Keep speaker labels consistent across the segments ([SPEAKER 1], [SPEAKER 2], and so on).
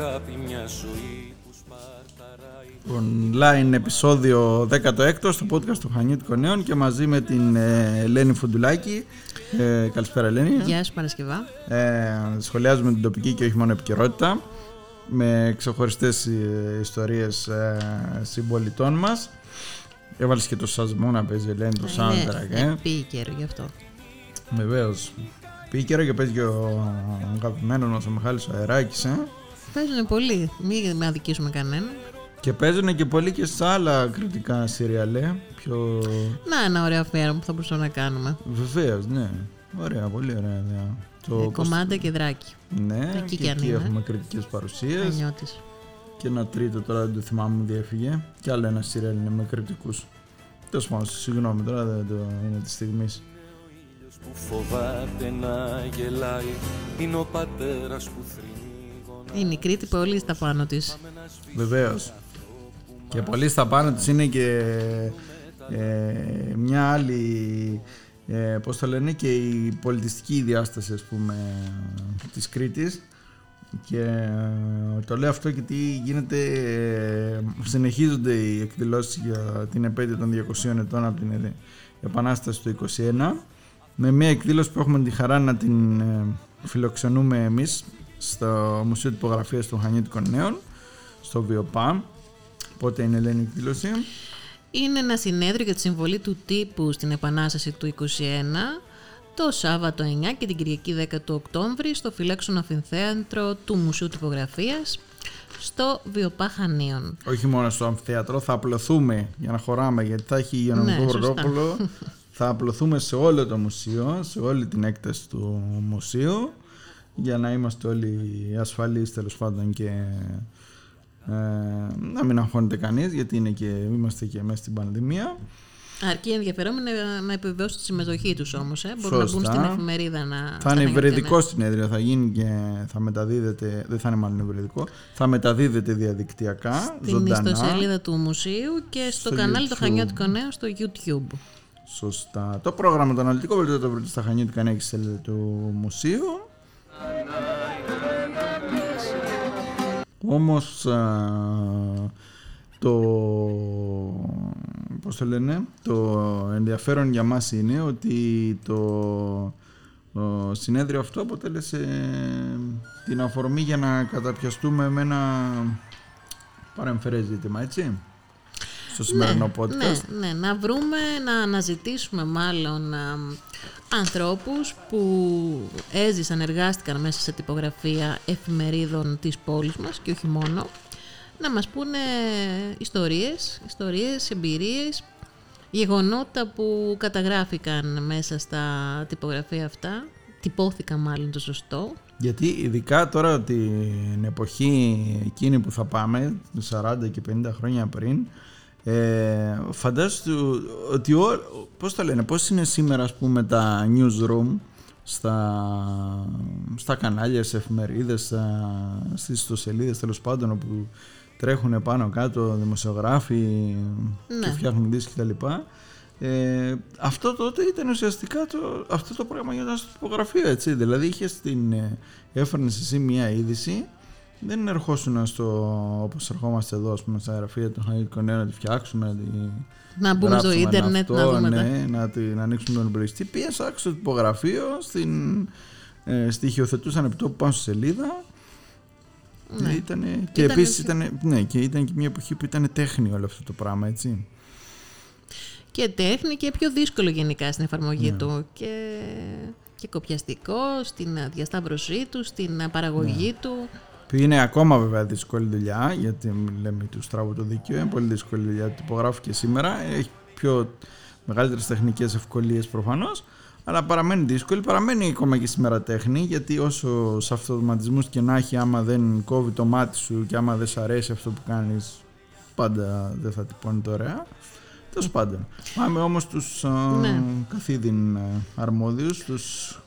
[SPEAKER 1] μια αγάπη, μια ζωή που σπαρταράει
[SPEAKER 2] Online επεισόδιο 16 στο podcast του Χανιώτικων Νέων και μαζί με την ε, Ελένη Φουντουλάκη. Ε, καλησπέρα Ελένη.
[SPEAKER 3] Γεια σου Παρασκευά.
[SPEAKER 2] Ε, σχολιάζουμε την τοπική και όχι μόνο επικαιρότητα με ξεχωριστές ε, ιστορίες ε, συμπολιτών μας. Έβαλες και το σασμό να παίζει Ελένη το soundtrack.
[SPEAKER 3] Ναι,
[SPEAKER 2] Ε.
[SPEAKER 3] ναι, πήγε καιρό γι' αυτό.
[SPEAKER 2] Βεβαίως. Πήγε καιρό και παίζει και ο αγαπημένος μας ο Μιχάλης ο Αεράκης, ε.
[SPEAKER 3] Παίζουν πολύ. Μην με αδικήσουμε κανέναν.
[SPEAKER 2] Και παίζουν και πολύ και σε άλλα κριτικά σιριαλέ. Πιο.
[SPEAKER 3] Να, ένα ωραίο αφιέρωμα που θα μπορούσαμε να κάνουμε.
[SPEAKER 2] Βεβαίως, ναι. Ωραία, πολύ ωραία ιδέα.
[SPEAKER 3] Το
[SPEAKER 2] πώς-
[SPEAKER 3] Κομμάντα και δράκι.
[SPEAKER 2] Ναι,
[SPEAKER 3] Εκεί
[SPEAKER 2] και
[SPEAKER 3] κι αν
[SPEAKER 2] εκεί
[SPEAKER 3] είναι.
[SPEAKER 2] έχουμε κριτικές παρουσίες
[SPEAKER 3] Ανιώτης.
[SPEAKER 2] Και ένα τρίτο τώρα δεν το θυμάμαι μου διέφυγε. Και άλλο ένα σιριαλ είναι με κριτικούς Τέλος πάντων, συγγνώμη τώρα δεν το είναι της στιγμής.
[SPEAKER 1] που φοβάται να γελάει είναι ο πατέρας που θρυνεί
[SPEAKER 3] Είναι η Κρήτη πολύ στα πάνω της.
[SPEAKER 2] Βεβαίως. Και πολύ στα πάνω της είναι και ε, μια άλλη, ε, πώς το λένε, και η πολιτιστική διάσταση ας πούμε της Κρήτης και ε, το λέω αυτό γιατί γίνεται, ε, συνεχίζονται οι εκδηλώσεις για την επέτειο των 200 ετών από την ε, Επανάσταση του 21 με μια εκδήλωση που έχουμε τη χαρά να την ε, φιλοξενούμε εμείς στο Μουσείο Τυπογραφίας των Χανιώτικων Νέων στο Βιοπάμ. Πότε είναι Ελένη η εκδήλωση;
[SPEAKER 3] Είναι ένα συνέδριο για τη συμβολή του τύπου στην Επανάσταση του 21 το Σάββατο 9 και την Κυριακή 10 του Οκτώβρη στο Φυλάξον Αφινθέατρο του Μουσείου Τυπογραφίας στο Βιοπά Χανίων.
[SPEAKER 2] Όχι μόνο στο αμφιθέατρο, θα απλωθούμε για να χωράμε γιατί θα έχει υγειονομικό
[SPEAKER 3] Ναι, σωστά.
[SPEAKER 2] πρωτόκολλο. θα απλωθούμε σε όλο το μουσείο, σε όλη την έκταση του μουσείου για να είμαστε όλοι ασφαλείς τέλος πάντων και ε, να μην αγχώνεται κανείς γιατί είναι και, είμαστε και μέσα στην πανδημία.
[SPEAKER 3] Αρκεί ενδιαφερόμενοι να, να επιβεβαιώσουν τη συμμετοχή τους όμως. Ε. Μπορούν να μπουν
[SPEAKER 2] Σωστά.
[SPEAKER 3] στην εφημερίδα να.
[SPEAKER 2] Θα
[SPEAKER 3] στα
[SPEAKER 2] είναι
[SPEAKER 3] Χανιώτικα
[SPEAKER 2] υβριδικό συνέδριο, θα γίνει και θα μεταδίδεται, δεν θα είναι μάλλον υβριδικό, θα μεταδίδεται διαδικτυακά,
[SPEAKER 3] Στην
[SPEAKER 2] ζωντανά.
[SPEAKER 3] ιστοσελίδα του μουσείου και στο,
[SPEAKER 2] Στο
[SPEAKER 3] κανάλι του
[SPEAKER 2] YouTube.
[SPEAKER 3] Χανιώτικο Νέο στο YouTube.
[SPEAKER 2] Σωστά. Το πρόγραμμα το αναλυτικό βελτίο το βρείτε στα Χανιώτικα Νέα σελίδα του μουσείου. Όμως α, το, πώς το λένε, το ενδιαφέρον για μας είναι ότι το, το συνέδριο αυτό αποτέλεσε την αφορμή για να καταπιαστούμε με ένα παρεμφερές ζήτημα, έτσι, στο σημερινό podcast.
[SPEAKER 3] Ναι, ναι, να βρούμε, να αναζητήσουμε μάλλον α, ανθρώπους που έζησαν, εργάστηκαν μέσα σε τυπογραφία εφημερίδων της πόλης μας και όχι μόνο, να μας πούνε ιστορίες, ιστορίες, εμπειρίες, γεγονότα που καταγράφηκαν μέσα στα τυπογραφία αυτά, τυπώθηκαν μάλλον το σωστό,
[SPEAKER 2] Γιατί ειδικά τώρα την εποχή εκείνη που θα πάμε, 40 και 50 χρόνια πριν, ε, φαντάζομαι ότι ό, πώς το λένε, πώς είναι σήμερα ας πούμε τα newsroom στα, στα κανάλια, σε εφημερίδες, στα, στις ιστοσελίδες τέλος πάντων όπου τρέχουν πάνω κάτω δημοσιογράφοι και
[SPEAKER 3] Ναι.
[SPEAKER 2] φτιάχνουν δίσκοι κτλ. Ε, αυτό τότε ήταν ουσιαστικά το, αυτό το πράγμα γινόταν στο τυπογραφείο έτσι. Δηλαδή είχες την, ε, έφερνες εσύ μια είδηση, δεν ερχόσουν στο, όπως ερχόμαστε εδώ ας πούμε, στα γραφεία των Χαγητικών Νέων να τη φτιάξουμε, να τη
[SPEAKER 3] να μπούμε στο
[SPEAKER 2] γράψουμε
[SPEAKER 3] ίντερνετ
[SPEAKER 2] αυτό,
[SPEAKER 3] να δούμε τα...
[SPEAKER 2] ναι, να, τη, να ανοίξουμε τον εμπριστή. Πήγες άξιο στο τυπογραφείο, στην, ε, στοιχειοθετούσαν επί τόπου πάνω στη σελίδα.
[SPEAKER 3] Ναι.
[SPEAKER 2] Ήτανε, και
[SPEAKER 3] Ήταν
[SPEAKER 2] επίσης
[SPEAKER 3] έτσι.
[SPEAKER 2] ήταν, ναι, και ήταν και μια εποχή που ήταν τέχνη όλο αυτό το πράγμα, έτσι.
[SPEAKER 3] και τέχνη και πιο δύσκολο γενικά στην εφαρμογή
[SPEAKER 2] Ναι.
[SPEAKER 3] του και, και κοπιαστικό στην διασταύρωσή του, στην παραγωγή
[SPEAKER 2] Ναι.
[SPEAKER 3] του.
[SPEAKER 2] Που είναι ακόμα βέβαια δύσκολη δουλειά, γιατί λέμε του στράβου το δίκαιο, είναι πολύ δύσκολη δουλειά του τυπογράφου και σήμερα. Έχει πιο μεγαλύτερες τεχνικές ευκολίες προφανώς, αλλά παραμένει δύσκολη. Παραμένει ακόμα και σήμερα τέχνη, γιατί όσο σε αυτοματισμούς και να έχει, άμα δεν κόβει το μάτι σου και άμα δεν σ' αρέσει αυτό που κάνεις, πάντα δεν θα τυπώνει το ωραία. Τέλος πάντων. Πάμε όμως στου
[SPEAKER 3] Ναι.
[SPEAKER 2] καθίδιν ε, αρμόδιους, στου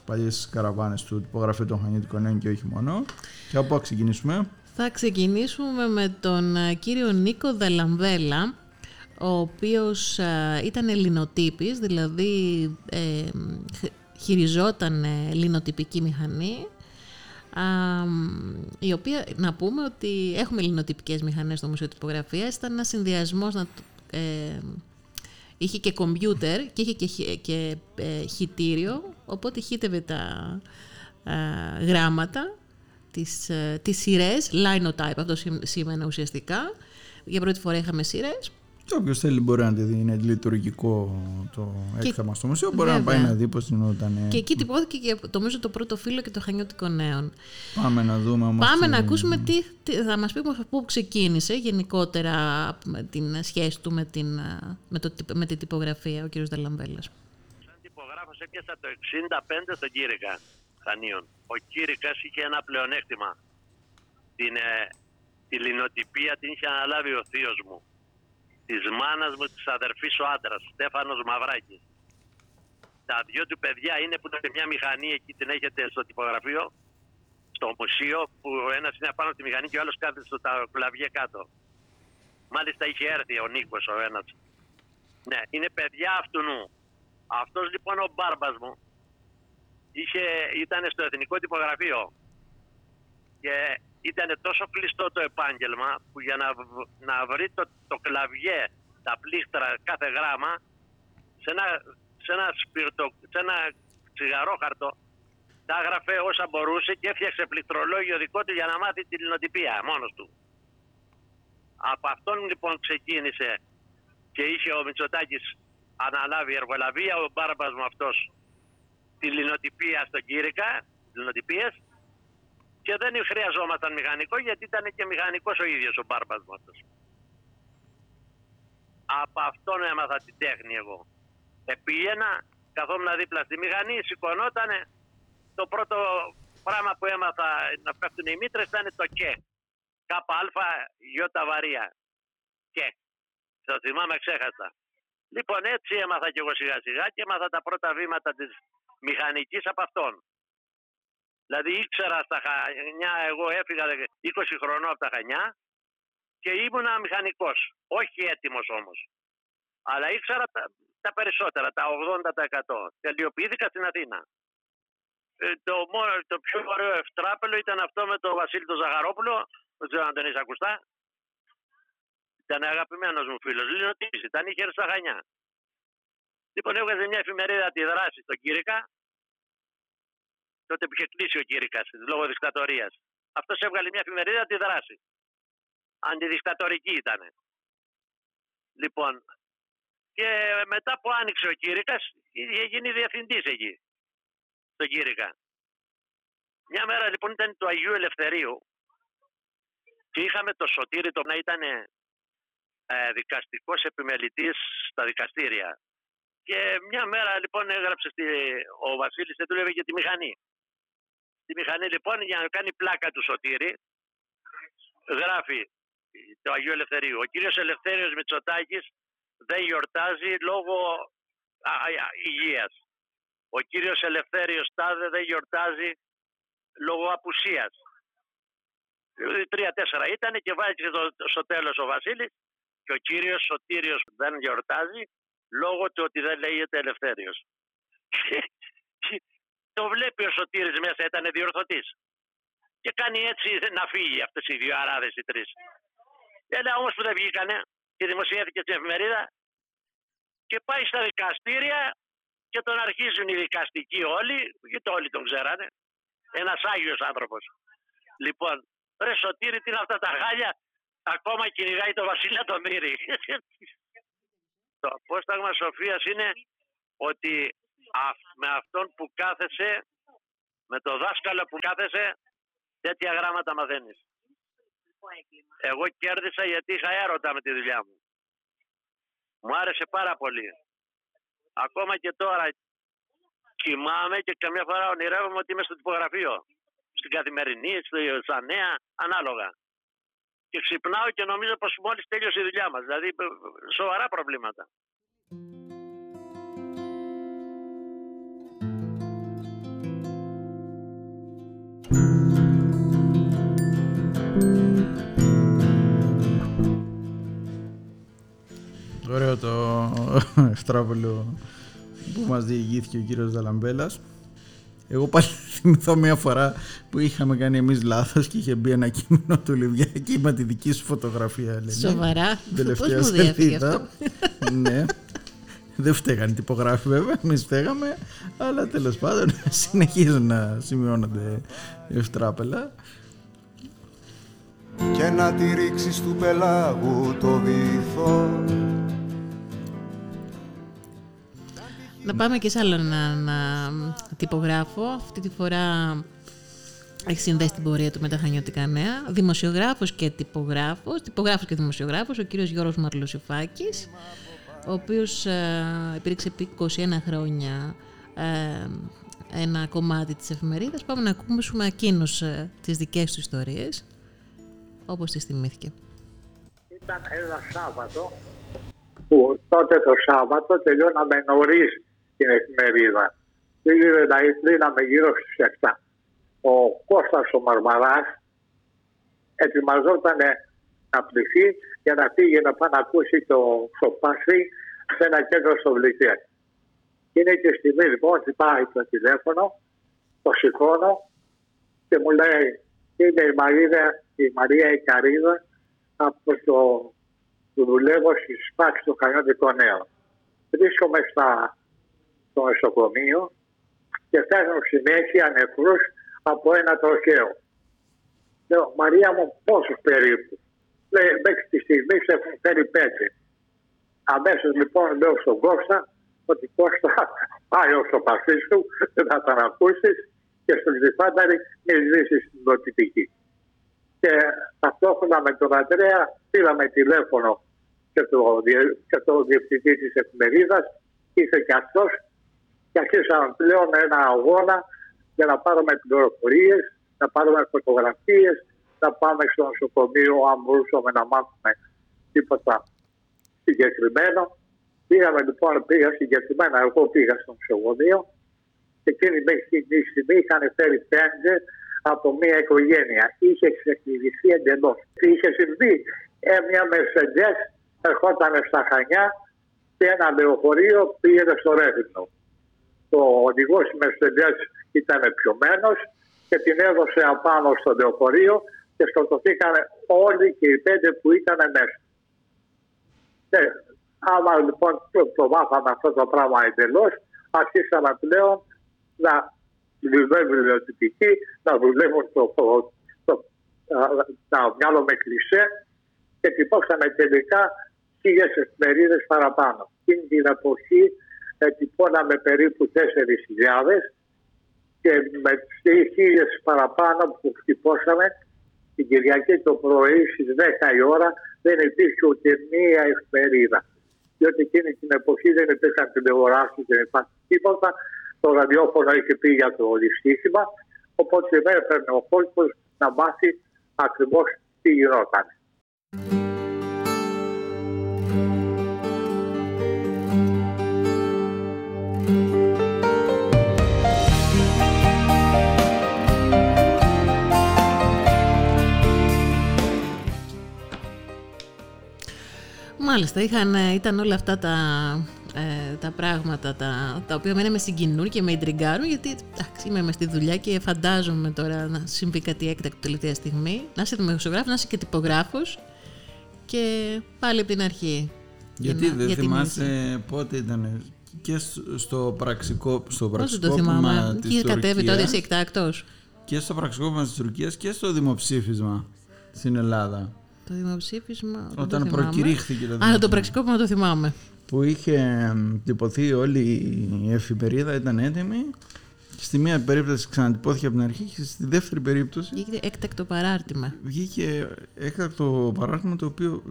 [SPEAKER 2] παλιές καραβάνες του τυπογραφείου των Χανιώτικων Νέων και όχι μόνο. Και από πού θα ξεκινήσουμε;
[SPEAKER 3] Θα ξεκινήσουμε με τον α, κύριο Νίκο Δελαμβέλα, ο οποίος α, ήταν ελληνοτύπης, δηλαδή ε, χ- χειριζόταν ε, λινοτυπική μηχανή, η οποία, να πούμε ότι έχουμε λινοτυπικές μηχανές στο Μουσείο Τυπογραφίας, ήταν ένας συνδυασμός, να, ε, είχε και κομπιούτερ και είχε και, και ε, χιτήριο, οπότε χύτευε τα ε, γράμματα, τις, ε, τις σειρές, linotype, αυτό σήμαινε ουσιαστικά. Για πρώτη φορά είχαμε σειρές
[SPEAKER 2] και όποιος θέλει μπορεί να τη δει, είναι λειτουργικό το έκθεμα στο μουσείο, μπορεί να πάει να δει πώς γινόταν.
[SPEAKER 3] Και εκεί τυπώθηκε και το νομίζω το πρώτο φύλλο και το χανιώτικο νέων.
[SPEAKER 2] Πάμε να δούμε όμως
[SPEAKER 3] Πάμε να ακούσουμε τι, τι θα μας πει πού ξεκίνησε γενικότερα με την σχέση του με την, με το, με την τυπογραφία ο κ. Δαλαμπέλα.
[SPEAKER 4] Σαν τυπογράφος έπιασα το 65 στον Κύρικα Χανίων. Ο Κύρικα είχε ένα πλεονέκτημα. Την, ε, τη λινοτυπία την είχε αναλάβει ο θείος μου της μάνας μου, της αδερφής ο άντρας, Στέφανος Μαυράκης. Τα δυο του παιδιά είναι που είναι μια μηχανή εκεί την έχετε στο τυπογραφείο, στο μουσείο, που ο ένας είναι απάνω από τη μηχανή και ο άλλος κάθεται στο κλαβιέ κάτω. Μάλιστα είχε έρθει ο Νίκος ο ένας. Ναι, είναι παιδιά αυτού νου. Αυτός λοιπόν ο μπάρμπας μου είχε, ήταν στο εθνικό τυπογραφείο και ήταν τόσο κλειστό το επάγγελμα που για να, να βρει το, το κλαβιέ, τα πλήκτρα, κάθε γράμμα σε ένα, σε ένα, σπιρτο, σε ένα τσιγαρόχαρτο τα έγραφε όσα μπορούσε και έφτιαξε πληκτρολόγιο δικό του για να μάθει την λινοτυπία μόνος του. Από αυτόν λοιπόν ξεκίνησε και είχε ο Μητσοτάκης αναλάβει εργολαβία, ο μπάρμπας μου αυτός τη λινοτυπία στον Κύρικα, λινοτυπίες και δεν χρειαζόμασταν μηχανικό γιατί ήταν και μηχανικός ο ίδιος ο μπάρμπας μου αυτός. Από αυτόν έμαθα την τέχνη εγώ. Επήγαινα, καθόμουν δίπλα στη μηχανή, σηκωνόταν. Το πρώτο πράγμα που έμαθα να πέφτουν οι μήτρες ήταν το και. Κάπα αλφα, γιώτα βαρία. Και. Το θυμάμαι ξέχασα. Λοιπόν έτσι έμαθα κι εγώ σιγά σιγά και έμαθα τα πρώτα βήματα της μηχανικής από αυτόν. Δηλαδή ήξερα στα Χανιά, εγώ έφυγα 20 χρονών από τα Χανιά και ήμουνα μηχανικός. Όχι έτοιμος όμως. Αλλά ήξερα τα, τα περισσότερα, τα 80%. Τελειοποιήθηκα στην Αθήνα. Ε, το, το πιο ωραίο ευτράπελο ήταν αυτό με τον Βασίλη τον Ζαχαρόπουλο. Δεν ξέρω αν τον είσαι ακουστά. Ήταν αγαπημένος μου φίλος. Λινοτή, ήταν είχε στα Χανιά. Λοιπόν, έβγαζε μια εφημερίδα τη δράση στον Κύρικα τότε που είχε κλείσει ο Κύρικας λόγω δικτατορίας. Αυτός έβγαλε μια εφημερίδα τη δράση. Αντιδικτατορική ήταν. Λοιπόν, και μετά που άνοιξε ο Κύρικας, είχε γίνει διευθυντής εκεί, στον Κύρικα. Μια μέρα λοιπόν ήταν του Αγίου Ελευθερίου και είχαμε το Σωτήρι το να ήταν ε, δικαστικός επιμελητής στα δικαστήρια. Και μια μέρα λοιπόν έγραψε στη, ο Βασίλης και δούλευε για τη μηχανή. Τη μηχανή λοιπόν για να κάνει πλάκα του Σωτήρη γράφει το Αγίου Ελευθερίου. Ο κύριος Ελευθέριος Μητσοτάκης δεν γιορτάζει λόγω υγείας. Ο κύριος Ελευθέριος Τάδε δεν γιορτάζει λόγω απουσίας. Τρία-τέσσερα ήταν και βάζει και στο τέλος ο Βασίλης και ο κύριος Σωτήριος δεν γιορτάζει λόγω του ότι δεν λέγεται Ελευθέριος το βλέπει ο Σωτήρης μέσα, ήταν διορθωτής. Και κάνει έτσι να φύγει αυτές οι δύο αράδες οι τρεις. Ένα όμως που δεν βγήκανε και δημοσιεύθηκε στην εφημερίδα και πάει στα δικαστήρια και τον αρχίζουν οι δικαστικοί όλοι, γιατί όλοι τον ξέρανε. Ένας Άγιος άνθρωπος. Λοιπόν, ρε Σωτήρη, τι είναι αυτά τα γάλια, ακόμα κυνηγάει το Βασίλειο το Μύρι. το απόσταγμα Σοφίας είναι ότι με αυτόν που κάθεσαι, με το δάσκαλο που κάθεσαι, τέτοια γράμματα μαθαίνεις. Εγώ κέρδισα γιατί είχα έρωτα με τη δουλειά μου. Μου άρεσε πάρα πολύ. Ακόμα και τώρα κοιμάμαι και καμιά φορά ονειρεύομαι ότι είμαι στο τυπογραφείο. Στην καθημερινή, στα νέα, ανάλογα. Και ξυπνάω και νομίζω πως μόλις τέλειωσε η δουλειά μας. Δηλαδή σοβαρά προβλήματα.
[SPEAKER 2] Ωραίο το ευτράβολο που μας διηγήθηκε ο κύριος Δαλαμπέλας. Εγώ πάλι θυμηθώ μια φορά που είχαμε κάνει εμείς λάθος και είχε μπει ένα κείμενο του Λιβιάκη με τη δική σου φωτογραφία. Λένε.
[SPEAKER 3] Σοβαρά.
[SPEAKER 2] Τελευταία
[SPEAKER 3] Πώς μου διέφυγε
[SPEAKER 2] σελίδα.
[SPEAKER 3] αυτό;
[SPEAKER 2] ναι. Δεν φταίγανε οι τυπογράφοι βέβαια, εμείς φταίγαμε, αλλά τέλος πάντων συνεχίζουν να σημειώνονται ευτράπελα.
[SPEAKER 5] και να τη ρίξεις του πελάγου το βυθό
[SPEAKER 3] Να πάμε και σε άλλο έναν α, τυπογράφο. Αυτή τη φορά έχει συνδέσει την πορεία του με τα Χανιώτικα Νέα. Δημοσιογράφος και τυπογράφος, τυπογράφος και δημοσιογράφος, ο κύριος Γιώργος Μαρλουσιφάκης, ο οποίος α, υπήρξε επί 21 χρόνια ε, ένα κομμάτι της εφημερίδας. Πάμε να ακούσουμε εκείνους ε, τις δικές του ιστορίες, όπως τις θυμήθηκε.
[SPEAKER 6] Ήταν ένα Σάββατο που τότε το Σάββατο τελειώναμε νωρίς την εφημερίδα. Πήγαινε να δίναμε γύρω στις 7. Ο Κώστας ο Μαρμαράς ετοιμαζόταν να πληθεί για να φύγει να πάει να ακούσει το σοπάσι σε ένα κέντρο στο Βλητέ. Είναι και στιγμή λοιπόν ότι πάει το τηλέφωνο, το σηκώνω και μου λέει είναι η Μαρία, η Μαρία η Καρίδα από το που δουλεύω στη σπάξη του Χανιώτικο Νέο. Βρίσκομαι στα, στο νοσοκομείο και φέρνω συνέχεια νεκρούς από ένα τροχαίο. Λέω, Μαρία μου, πόσους περίπου. Λέει, μέχρι τη στιγμής σε έχουν φέρει πέντε. Αμέσως λοιπόν λέω στον Κώστα ότι Κώστα πάει ο σοπαθής του, δεν θα τον ακούσεις και στον Ξηφάνταρη μη ζήσεις την νοτιτική. Και ταυτόχρονα με τον Αντρέα πήραμε τηλέφωνο και το, διε- και το διευθυντή της εφημερίδας, ήρθε και αυτός και αρχίσαμε πλέον ένα αγώνα για να πάρουμε πληροφορίες, να πάρουμε φωτογραφίες, να πάμε στο νοσοκομείο αν μπορούσαμε να μάθουμε τίποτα συγκεκριμένο. Πήγαμε λοιπόν, πήγα συγκεκριμένα, εγώ πήγα στο νοσοκομείο και εκείνοι μέχρι τη στιγμή είχαν φέρει πέντε από μια οικογένεια. Είχε ξεκινήσει εντελώς. Είχε συμβεί; Ε, μια Mercedes ερχόταν στα Χανιά και ένα λεωφορείο πήγαινε στο Ρέθινο. Το οδηγός της Mercedes ήταν πιωμένος και την έδωσε απάνω στο λεωφορείο και σκοτωθήκαν όλοι και οι πέντε που ήταν μέσα. Και άμα λοιπόν το, το μάθαμε αυτό το πράγμα εντελώς, αρχίσαμε πλέον να δουλεύουν ιδιωτικοί, να δουλεύουν το, το, το, α, να βγάλουμε κλισέ και τυπώσαμε τελικά χίλιες εφημερίδες παραπάνω. Εκείνη την εποχή ε, τυπώναμε περίπου 4.000 και με τις χίλιες παραπάνω που τυπώσαμε την Κυριακή το πρωί στις 10 η ώρα δεν υπήρχε ούτε μία εφημερίδα. Διότι εκείνη την εποχή δεν υπήρχαν τηλεοράσεις, δεν υπάρχει τίποτα. Το ραδιόφωνο είχε πει για το δυστύχημα. Οπότε δεν έπαιρνε ο κόσμος να μάθει ακριβώς τι γινόταν.
[SPEAKER 3] Μάλιστα, είχαν, ε, ήταν όλα αυτά τα, ε, τα πράγματα τα, τα οποία εμένα με συγκινούν και με ιντριγκάρουν γιατί εντάξει, είμαι μες στη δουλειά και φαντάζομαι τώρα να συμβεί κάτι έκτακτο τελευταία στιγμή. Να είσαι δημοσιογράφος, να είσαι και τυπογράφος και πάλι από την αρχή. Για
[SPEAKER 2] Γιατί
[SPEAKER 3] να-
[SPEAKER 2] δεν
[SPEAKER 3] για την
[SPEAKER 2] θυμάσαι πότε ήταν και στο- στο πραξικό, στο
[SPEAKER 3] Πώς δεν το
[SPEAKER 2] πραξικόπημα
[SPEAKER 3] θυμάμαι.
[SPEAKER 2] της
[SPEAKER 3] Είχε κατέβει τότε
[SPEAKER 2] Τουρκίας
[SPEAKER 3] εσύ εκτάκτος.
[SPEAKER 2] και στο πραξικόπημα της Τουρκίας και στο δημοψήφισμα στην Ελλάδα.
[SPEAKER 3] Το δημοψήφισμα. δεν το
[SPEAKER 2] Όταν
[SPEAKER 3] θυμάμαι.
[SPEAKER 2] προκηρύχθηκε το
[SPEAKER 3] Αλλά το
[SPEAKER 2] δημοψήφισμα.
[SPEAKER 3] πραξικόπημα το θυμάμαι.
[SPEAKER 2] που είχε εμ, τυπωθεί όλη η εφημερίδα ήταν έτοιμη και στη μία περίπτωση ξανατυπώθηκε από την αρχή και στη δεύτερη περίπτωση
[SPEAKER 3] Βγήκε έκτακτο παράρτημα.
[SPEAKER 2] βγήκε έκτακτο παράδειγμα το οποίο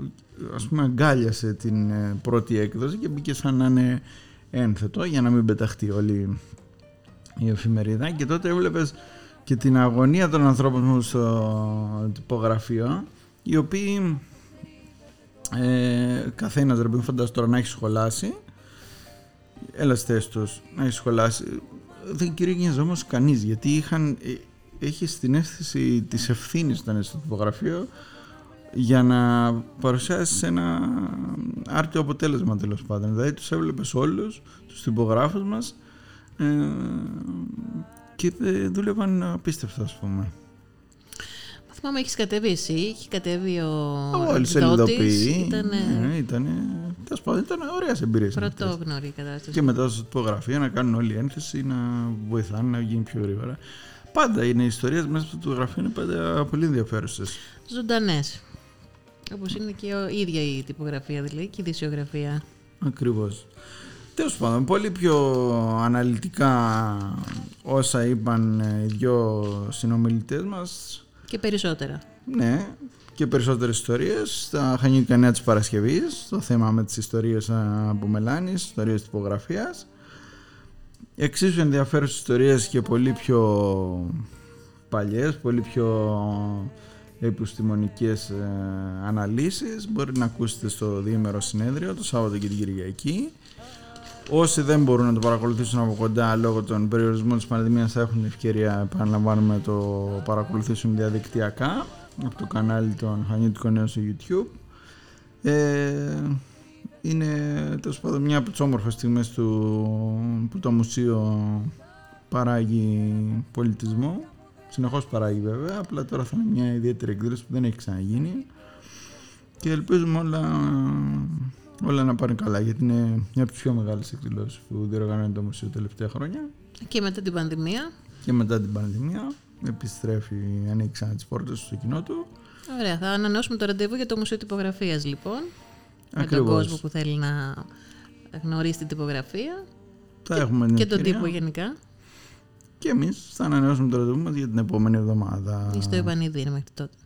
[SPEAKER 2] ας πούμε αγκάλιασε την ε, πρώτη έκδοση και μπήκε σαν να είναι ένθετο για να μην πεταχτεί όλη η εφημερίδα και τότε έβλεπες και την αγωνία των ανθρώπων μου στο τυπογραφείο οι οποίοι ε, καθένας ρε παιδί φαντάζομαι τώρα να έχει σχολάσει έλα στέστος να έχει σχολάσει δεν κηρύγγιζε όμως κανείς γιατί είχαν, ε, έχει την αίσθηση της ευθύνης ήταν στο τυπογραφείο για να παρουσιάσεις ένα άρτιο αποτέλεσμα τέλος πάντων. Δηλαδή τους έβλεπες όλους, τους τυπογράφους μας ε, και ε, δούλευαν απίστευτα ας πούμε.
[SPEAKER 3] Θυμάμαι έχεις κατέβει εσύ, έχει κατέβει ο
[SPEAKER 2] Όλοι
[SPEAKER 3] εκδότης,
[SPEAKER 2] σελιδοποιοί.
[SPEAKER 3] Ήταν
[SPEAKER 2] Ναι, ήταν, τέλος πάντων, ήταν ωραίες εμπειρίες. αυτές.
[SPEAKER 3] πρωτόγνωρη η κατάσταση.
[SPEAKER 2] Και μετά στην τυπογραφία να κάνουν όλη ένθεση, να βοηθάνε να γίνει πιο γρήγορα. Πάντα είναι οι ιστορίες μέσα στην τυπογραφία είναι πάντα πολύ ενδιαφέρουσες.
[SPEAKER 3] Ζωντανές. Όπως είναι και η ίδια η τυπογραφία δηλαδή και η δισιογραφία.
[SPEAKER 2] Ακριβώς. Τέλος πάντων, πολύ πιο αναλυτικά όσα είπαν ε, οι δυο συνομιλητές μας
[SPEAKER 3] Και περισσότερα.
[SPEAKER 2] Ναι, και περισσότερες ιστορίες. Τα Χανιώτικα Νέα της Παρασκευής, το θέμα με τις ιστορίες από Μελάνης, ιστορίες τυπογραφίας. Εξίσου ενδιαφέρουσες ιστορίες και πολύ πιο παλιές, πολύ πιο επιστημονικές ε, αναλύσεις. Μπορεί να ακούσετε στο διήμερο συνέδριο, το Σάββατο και την Κυριακή. Όσοι δεν μπορούν να το παρακολουθήσουν από κοντά λόγω των περιορισμών της πανδημίας θα έχουν την ευκαιρία, επαναλαμβάνουμε, να το παρακολουθήσουν διαδικτυακά από το κανάλι των Χανιώτικων Νέων στο YouTube. Ε, είναι τέλος πάντων μια από τις όμορφες στιγμές του, που το μουσείο παράγει πολιτισμό. Συνεχώς παράγει βέβαια, απλά τώρα θα είναι μια ιδιαίτερη εκδήλωση που δεν έχει ξαναγίνει και ελπίζουμε όλα όλα να πάνε καλά γιατί είναι μια από τις πιο μεγάλες εκδηλώσεις που διοργανώνει το μουσείο τα τελευταία χρόνια.
[SPEAKER 3] Και μετά την πανδημία.
[SPEAKER 2] Και μετά την πανδημία επιστρέφει, ανοίξει ξανά τις πόρτες του στο κοινό του.
[SPEAKER 3] Ωραία, θα ανανεώσουμε το ραντεβού για το Μουσείο Τυπογραφίας λοιπόν. Με τον
[SPEAKER 2] Ακριβώς.
[SPEAKER 3] κόσμο που θέλει να γνωρίσει την τυπογραφία
[SPEAKER 2] Θα έχουμε την
[SPEAKER 3] και τον
[SPEAKER 2] ευκαιρία.
[SPEAKER 3] τύπο γενικά.
[SPEAKER 2] Και εμείς θα ανανεώσουμε το ραντεβού μας για την επόμενη εβδομάδα.
[SPEAKER 3] Ή στο επανειδήρ μέχρι τότε.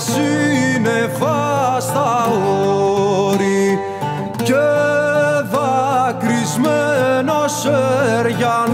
[SPEAKER 5] Σύννεφα στα όρη και δακρυσμένο για